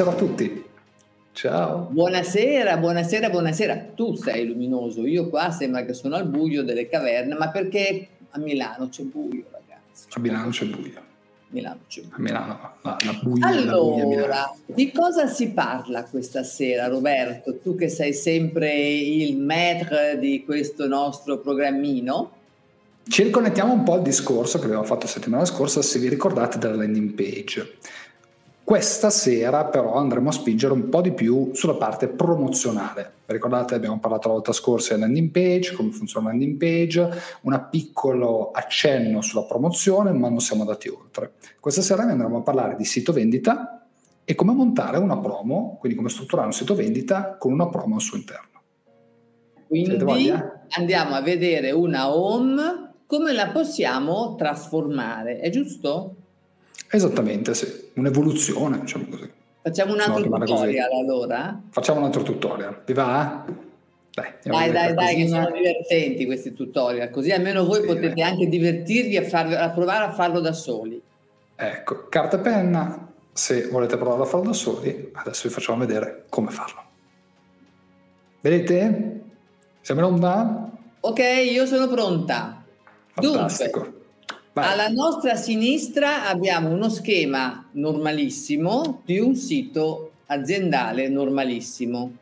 buonasera a tutti. Ciao. Buonasera, buonasera, buonasera. Tu sei luminoso, io qua sembra che sono al buio delle caverne, ma perché a Milano c'è buio, ragazzi? A Milano c'è buio. Milano c'è buio. A Milano, la, la buia, allora, la buia di cosa si parla questa sera, Roberto? Tu che sei sempre il maître di questo nostro programmino. Ci riconnettiamo un po' al discorso che abbiamo fatto la settimana scorsa, se vi ricordate, della landing page. Questa sera però andremo a spingere un po' di più sulla parte promozionale. Ricordate, abbiamo parlato la volta scorsa della landing page, come funziona la landing page, un piccolo accenno sulla promozione, ma non siamo andati oltre. Questa sera andremo a parlare di sito vendita e come montare una promo, quindi come strutturare un sito vendita con una promo al suo interno. Quindi andiamo a vedere una home come la possiamo trasformare, è giusto? Esattamente, sì, un'evoluzione, diciamo così. Facciamo un altro tutorial allora? Facciamo un altro tutorial, ti va? Dai, dai, dai, dai che sono divertenti questi tutorial, così almeno voi sì, potete dai. anche divertirvi a, farvi, a provare a farlo da soli. Ecco, carta e penna, se volete provare a farlo da soli, adesso vi facciamo vedere come farlo. Vedete? Siamo in onda? Ok, io sono pronta. Fantastico. Dunque, alla nostra sinistra abbiamo uno schema normalissimo di un sito aziendale normalissimo.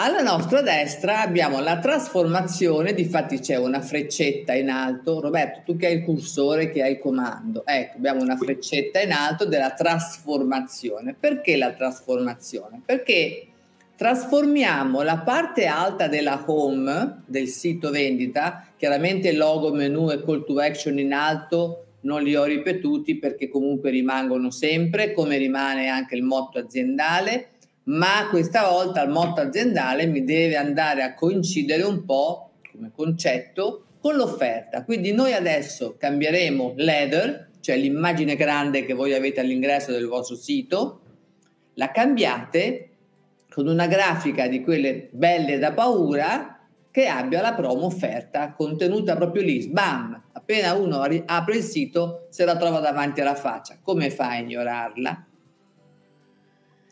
Alla nostra destra abbiamo la trasformazione, difatti c'è una freccetta in alto. Roberto, tu che hai il cursore, che hai il comando, ecco, abbiamo una freccetta in alto della trasformazione. Perché la trasformazione? Perché trasformiamo la parte alta della home del sito vendita, chiaramente logo, menu e call to action in alto non li ho ripetuti perché comunque rimangono sempre, come rimane anche il motto aziendale, ma questa volta il motto aziendale mi deve andare a coincidere un po' come concetto con l'offerta. Quindi noi adesso cambieremo l'header, cioè l'immagine grande che voi avete all'ingresso del vostro sito, la cambiate con una grafica di quelle belle da paura che abbia la promo offerta contenuta proprio lì, bam, appena uno apre il sito se la trova davanti alla faccia, come fa a ignorarla?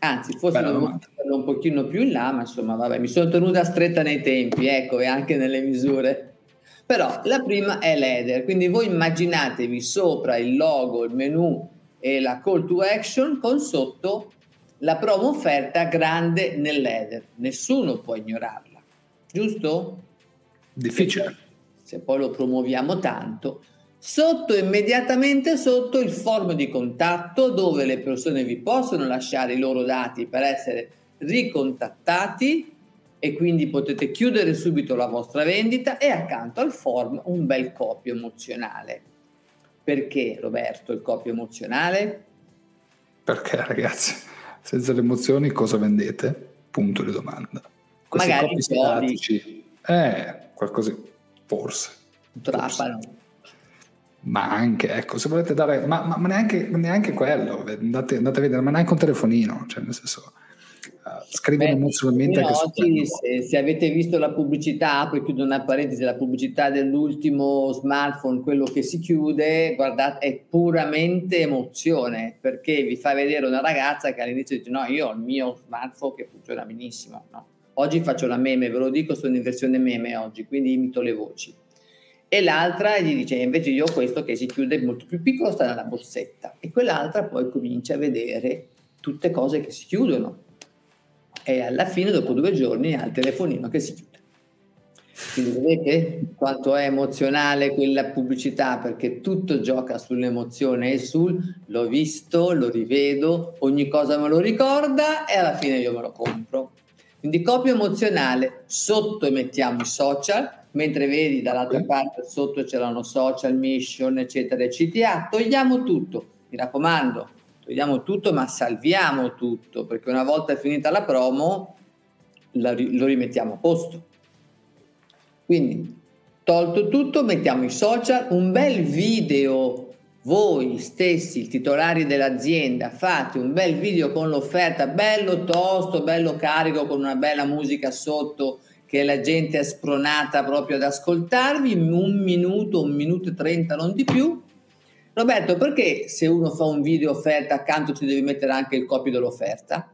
Anzi, forse metterlo un pochino più in là, ma insomma, vabbè, mi sono tenuta stretta nei tempi, ecco, e anche nelle misure. Però la prima è l'header, quindi voi immaginatevi sopra il logo, il menu e la call to action con sotto la promo offerta grande nell'header, nessuno può ignorarla, giusto? Difficile. Se poi lo promuoviamo tanto, sotto immediatamente sotto il form di contatto dove le persone vi possono lasciare i loro dati per essere ricontattati e quindi potete chiudere subito la vostra vendita e accanto al form un bel copio emozionale. Perché Roberto il copio emozionale? Perché ragazzi, senza le emozioni cosa vendete? Punto di domanda. Questi Magari statici, eh, qualcosa, forse. Trapano. Ma anche, ecco, se volete dare, ma, ma, ma neanche, neanche, quello, andate, andate, a vedere, ma neanche un telefonino, cioè nel senso, scrivono emozionalmente anche oggi, se, se, avete visto la pubblicità, poi chiudo una parentesi, la pubblicità dell'ultimo smartphone, quello che si chiude, guardate, è puramente emozione, perché vi fa vedere una ragazza che all'inizio dice no, io ho il mio smartphone che funziona benissimo, no? Oggi faccio la meme, ve lo dico, sono in versione meme oggi, quindi imito le voci. E l'altra gli dice invece io ho questo che si chiude molto più piccolo, sta nella borsetta. E quell'altra poi comincia a vedere tutte cose che si chiudono e alla fine dopo due giorni ha il telefonino che si chiude. Quindi vedete quanto è emozionale quella pubblicità perché tutto gioca sull'emozione e sul l'ho visto, lo rivedo, ogni cosa me lo ricorda e alla fine io me lo compro. Quindi copia emozionale, sotto mettiamo i social, mentre vedi dall'altra parte sotto c'erano social, mission, eccetera, CTA, togliamo tutto. Mi raccomando, togliamo tutto ma salviamo tutto perché una volta finita la promo la, lo rimettiamo a posto. Quindi tolto tutto, mettiamo i social, un bel video voi stessi, titolari dell'azienda, fate un bel video con l'offerta, bello tosto, bello carico, con una bella musica sotto che la gente è spronata proprio ad ascoltarvi, un minuto, un minuto e trenta, non di più, Roberto, perché se uno fa un video offerta accanto ci devi mettere anche il copy dell'offerta?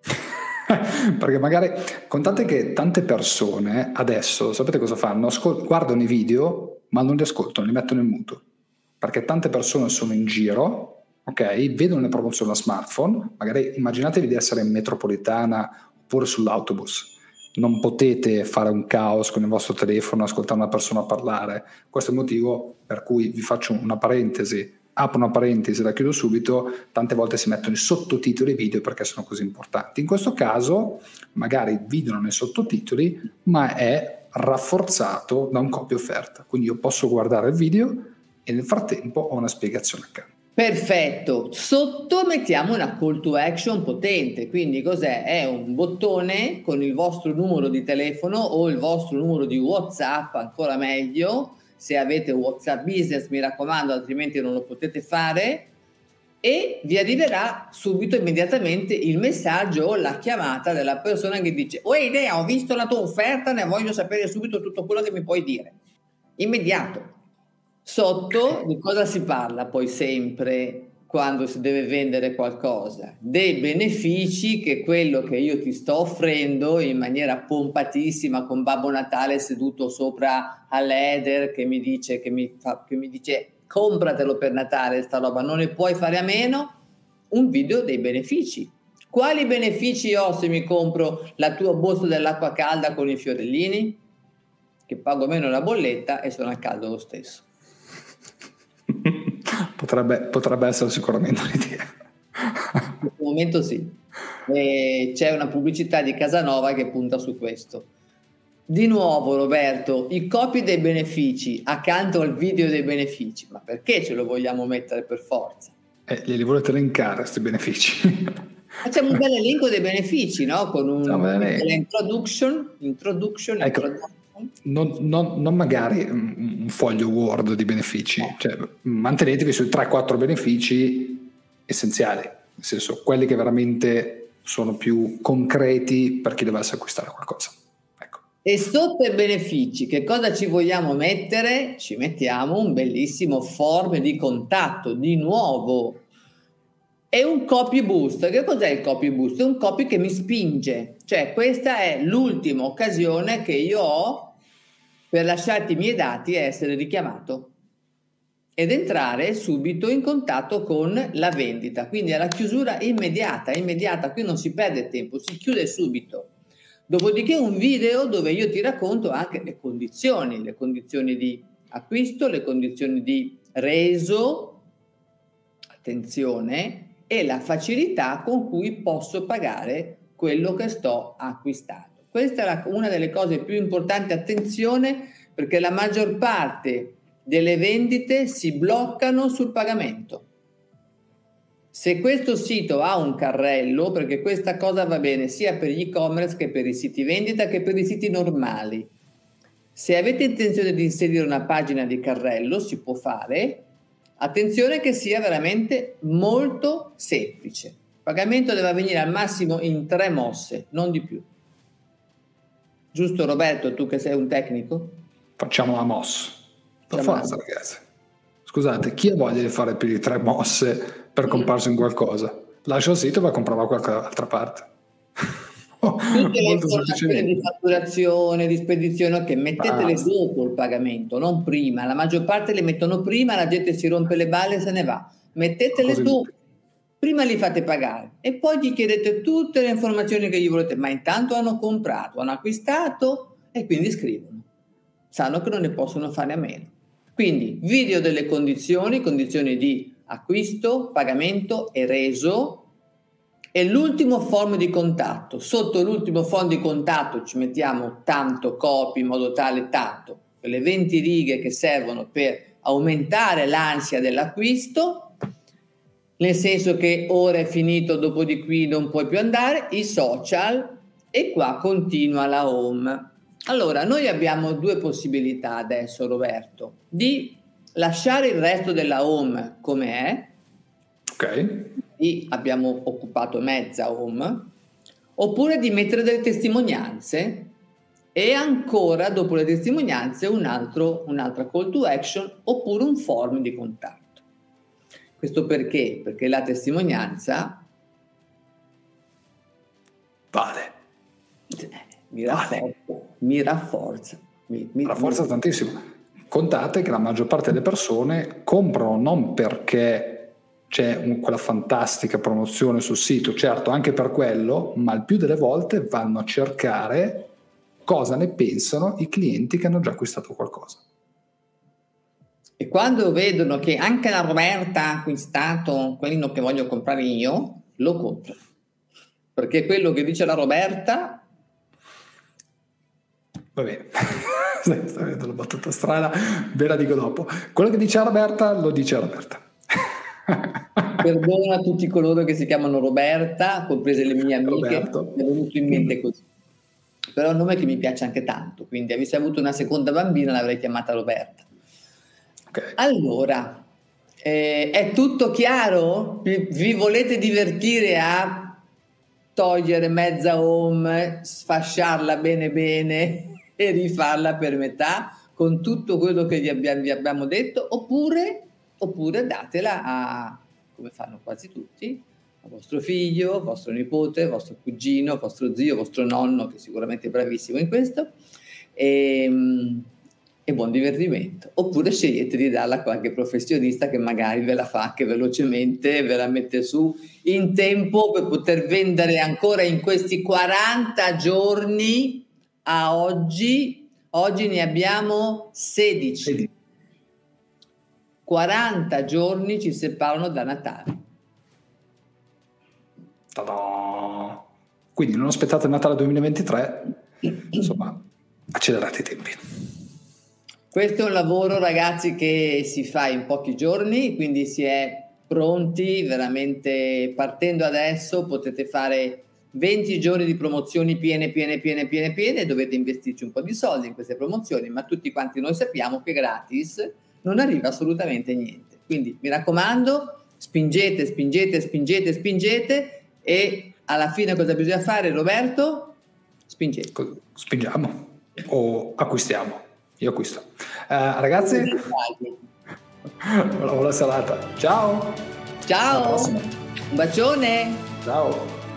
Perché magari contate che tante persone adesso, sapete cosa fanno? Ascol- guardano i video, ma non li ascoltano, li mettono in muto. Perché tante persone sono in giro, ok? Vedono le promozioni da smartphone, magari immaginatevi di essere in metropolitana oppure sull'autobus. Non potete fare un caos con il vostro telefono, ascoltare una persona parlare. Questo è il motivo per cui vi faccio una parentesi apro una parentesi e la chiudo subito, tante volte si mettono i sottotitoli video perché sono così importanti. In questo caso magari il video non è sottotitoli, ma è rafforzato da un copy offerta. Quindi io posso guardare il video e nel frattempo ho una spiegazione accanto. Perfetto, sotto mettiamo una call to action potente, quindi cos'è? È un bottone con il vostro numero di telefono o il vostro numero di WhatsApp, ancora meglio, se avete WhatsApp Business, mi raccomando, altrimenti non lo potete fare e vi arriverà subito immediatamente il messaggio o la chiamata della persona che dice "Oh idea, ho visto la tua offerta, ne voglio sapere subito tutto quello che mi puoi dire". Immediato. Sotto di cosa si parla poi sempre quando si deve vendere qualcosa, dei benefici che quello che io ti sto offrendo in maniera pompatissima con Babbo Natale seduto sopra all'Eder che mi dice, che mi, fa, che mi dice compratelo per Natale sta roba, non ne puoi fare a meno, un video dei benefici. Quali benefici ho se mi compro la tua borsa dell'acqua calda con i fiorellini? Che pago meno la bolletta e sono al caldo lo stesso. Potrebbe, potrebbe essere sicuramente un'idea. In questo momento sì. E c'è una pubblicità di Casanova che punta su questo. Di nuovo Roberto, i copy dei benefici accanto al video dei benefici, ma perché ce lo vogliamo mettere per forza? Eh, glieli volete elencare questi benefici? Facciamo un bel elenco dei benefici, no? Con un introduction, introduction, ecco. introduction non, non, non, magari un foglio Word di benefici, no. cioè, mantenetevi sui 3-4 benefici essenziali, nel senso quelli che veramente sono più concreti per chi dovesse acquistare qualcosa. Ecco. E sotto i benefici, che cosa ci vogliamo mettere? Ci mettiamo un bellissimo form di contatto, di nuovo. È un copy boost. Che cos'è il copy boost? È un copy che mi spinge, cioè questa è l'ultima occasione che io ho per lasciarti i miei dati e essere richiamato ed entrare subito in contatto con la vendita. Quindi è la chiusura immediata, immediata, qui non si perde tempo, si chiude subito. Dopodiché un video dove io ti racconto anche le condizioni, le condizioni di acquisto, le condizioni di reso, attenzione, e la facilità con cui posso pagare quello che sto acquistando. Questa è una delle cose più importanti, attenzione, perché la maggior parte delle vendite si bloccano sul pagamento. Se questo sito ha un carrello, perché questa cosa va bene sia per gli e-commerce che per i siti vendita che per i siti normali. Se avete intenzione di inserire una pagina di carrello, si può fare. Attenzione che sia veramente molto semplice. Il pagamento deve avvenire al massimo in tre mosse, non di più. Giusto Roberto, tu che sei un tecnico? Facciamo la mossa. Per forza ragazzi. Scusate, chi ha voglia di fare più di tre mosse per comparsi in qualcosa? Lascia il sito e va a comprare qualche altra parte. Tutte le informazioni di fatturazione, di spedizione, ok, mettetele ah. dopo il pagamento, non prima. La maggior parte le mettono prima, la gente si rompe le balle e se ne va. Mettetele Così dopo prima li fate pagare e poi gli chiedete tutte le informazioni che gli volete, ma intanto hanno comprato, hanno acquistato e quindi scrivono. Sanno che non ne possono fare a meno. Quindi video delle condizioni, condizioni di acquisto, pagamento e reso e l'ultimo form di contatto. Sotto l'ultimo form di contatto ci mettiamo tanto copy in modo tale tanto, quelle 20 righe che servono per aumentare l'ansia dell'acquisto nel senso che ora è finito, dopo di qui non puoi più andare, i social e qua continua la home. Allora, noi abbiamo due possibilità adesso, Roberto, di lasciare il resto della home come è. Ok. E abbiamo occupato mezza home, oppure di mettere delle testimonianze e ancora dopo le testimonianze un altro, un'altra call to action oppure un form di contatto. Questo perché? Perché la testimonianza vale. Mi rafforza, vale. mi rafforza. Mi, mi rafforza mi... tantissimo. Contate che la maggior parte delle persone comprano non perché c'è un, quella fantastica promozione sul sito, certo anche per quello, ma il più delle volte vanno a cercare cosa ne pensano i clienti che hanno già acquistato qualcosa. E quando vedono che anche la Roberta ha acquistato quello che voglio comprare io, lo compro. Perché quello che dice la Roberta... Vabbè, sta vedendo la battuta strana, ve la dico dopo. Quello che dice la Roberta lo dice la Roberta. Perdono a tutti coloro che si chiamano Roberta, comprese le mie amiche, Roberto. mi è venuto in mente così. Però è un nome che mi piace anche tanto, quindi avessi avuto una seconda bambina l'avrei chiamata Roberta. Okay. Allora, eh, è tutto chiaro? Vi, volete divertire a togliere mezza home, sfasciarla bene bene e rifarla per metà con tutto quello che vi abbiamo, vi abbiamo detto? Oppure, oppure datela a, come fanno quasi tutti, a vostro figlio, vostro nipote, vostro cugino, vostro zio, vostro nonno, che sicuramente è bravissimo in questo, e, ehm, e, buon divertimento. Oppure scegliete di darla a qualche professionista che magari ve la fa anche velocemente, ve la mette su in tempo per poter vendere ancora in questi 40 giorni a oggi. Oggi ne abbiamo 16. 40 giorni ci separano da Natale. Ta-da! Quindi non aspettate Natale 2023, insomma, accelerate i tempi. Questo è un lavoro, ragazzi, che si fa in pochi giorni, quindi si è pronti, veramente partendo adesso potete fare 20 giorni di promozioni piene, piene, piene, piene, piene, dovete investirci un po' di soldi in queste promozioni, ma tutti quanti noi sappiamo che gratis non arriva assolutamente niente. Quindi mi raccomando, spingete, spingete, spingete, spingete e alla fine cosa bisogna fare, Roberto? Spingete. Spingiamo o acquistiamo. Io acquisto. Uh, ragazzi, buona, buona serata. Ciao. Ciao. Un bacione. Ciao.